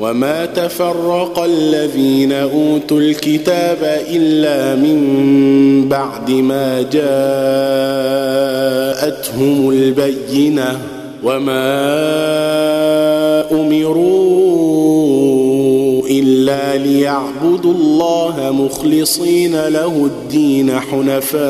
وما تفرق الذين اوتوا الكتاب الا من بعد ما جاءتهم البينه وما امروا ليعبدوا الله مخلصين له الدين حنفاء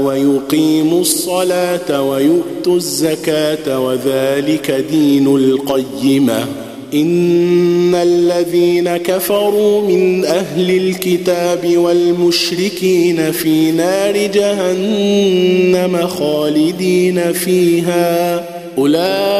ويقيموا الصلاة ويؤتوا الزكاة وذلك دين القيمة. إن الذين كفروا من أهل الكتاب والمشركين في نار جهنم خالدين فيها. أولئك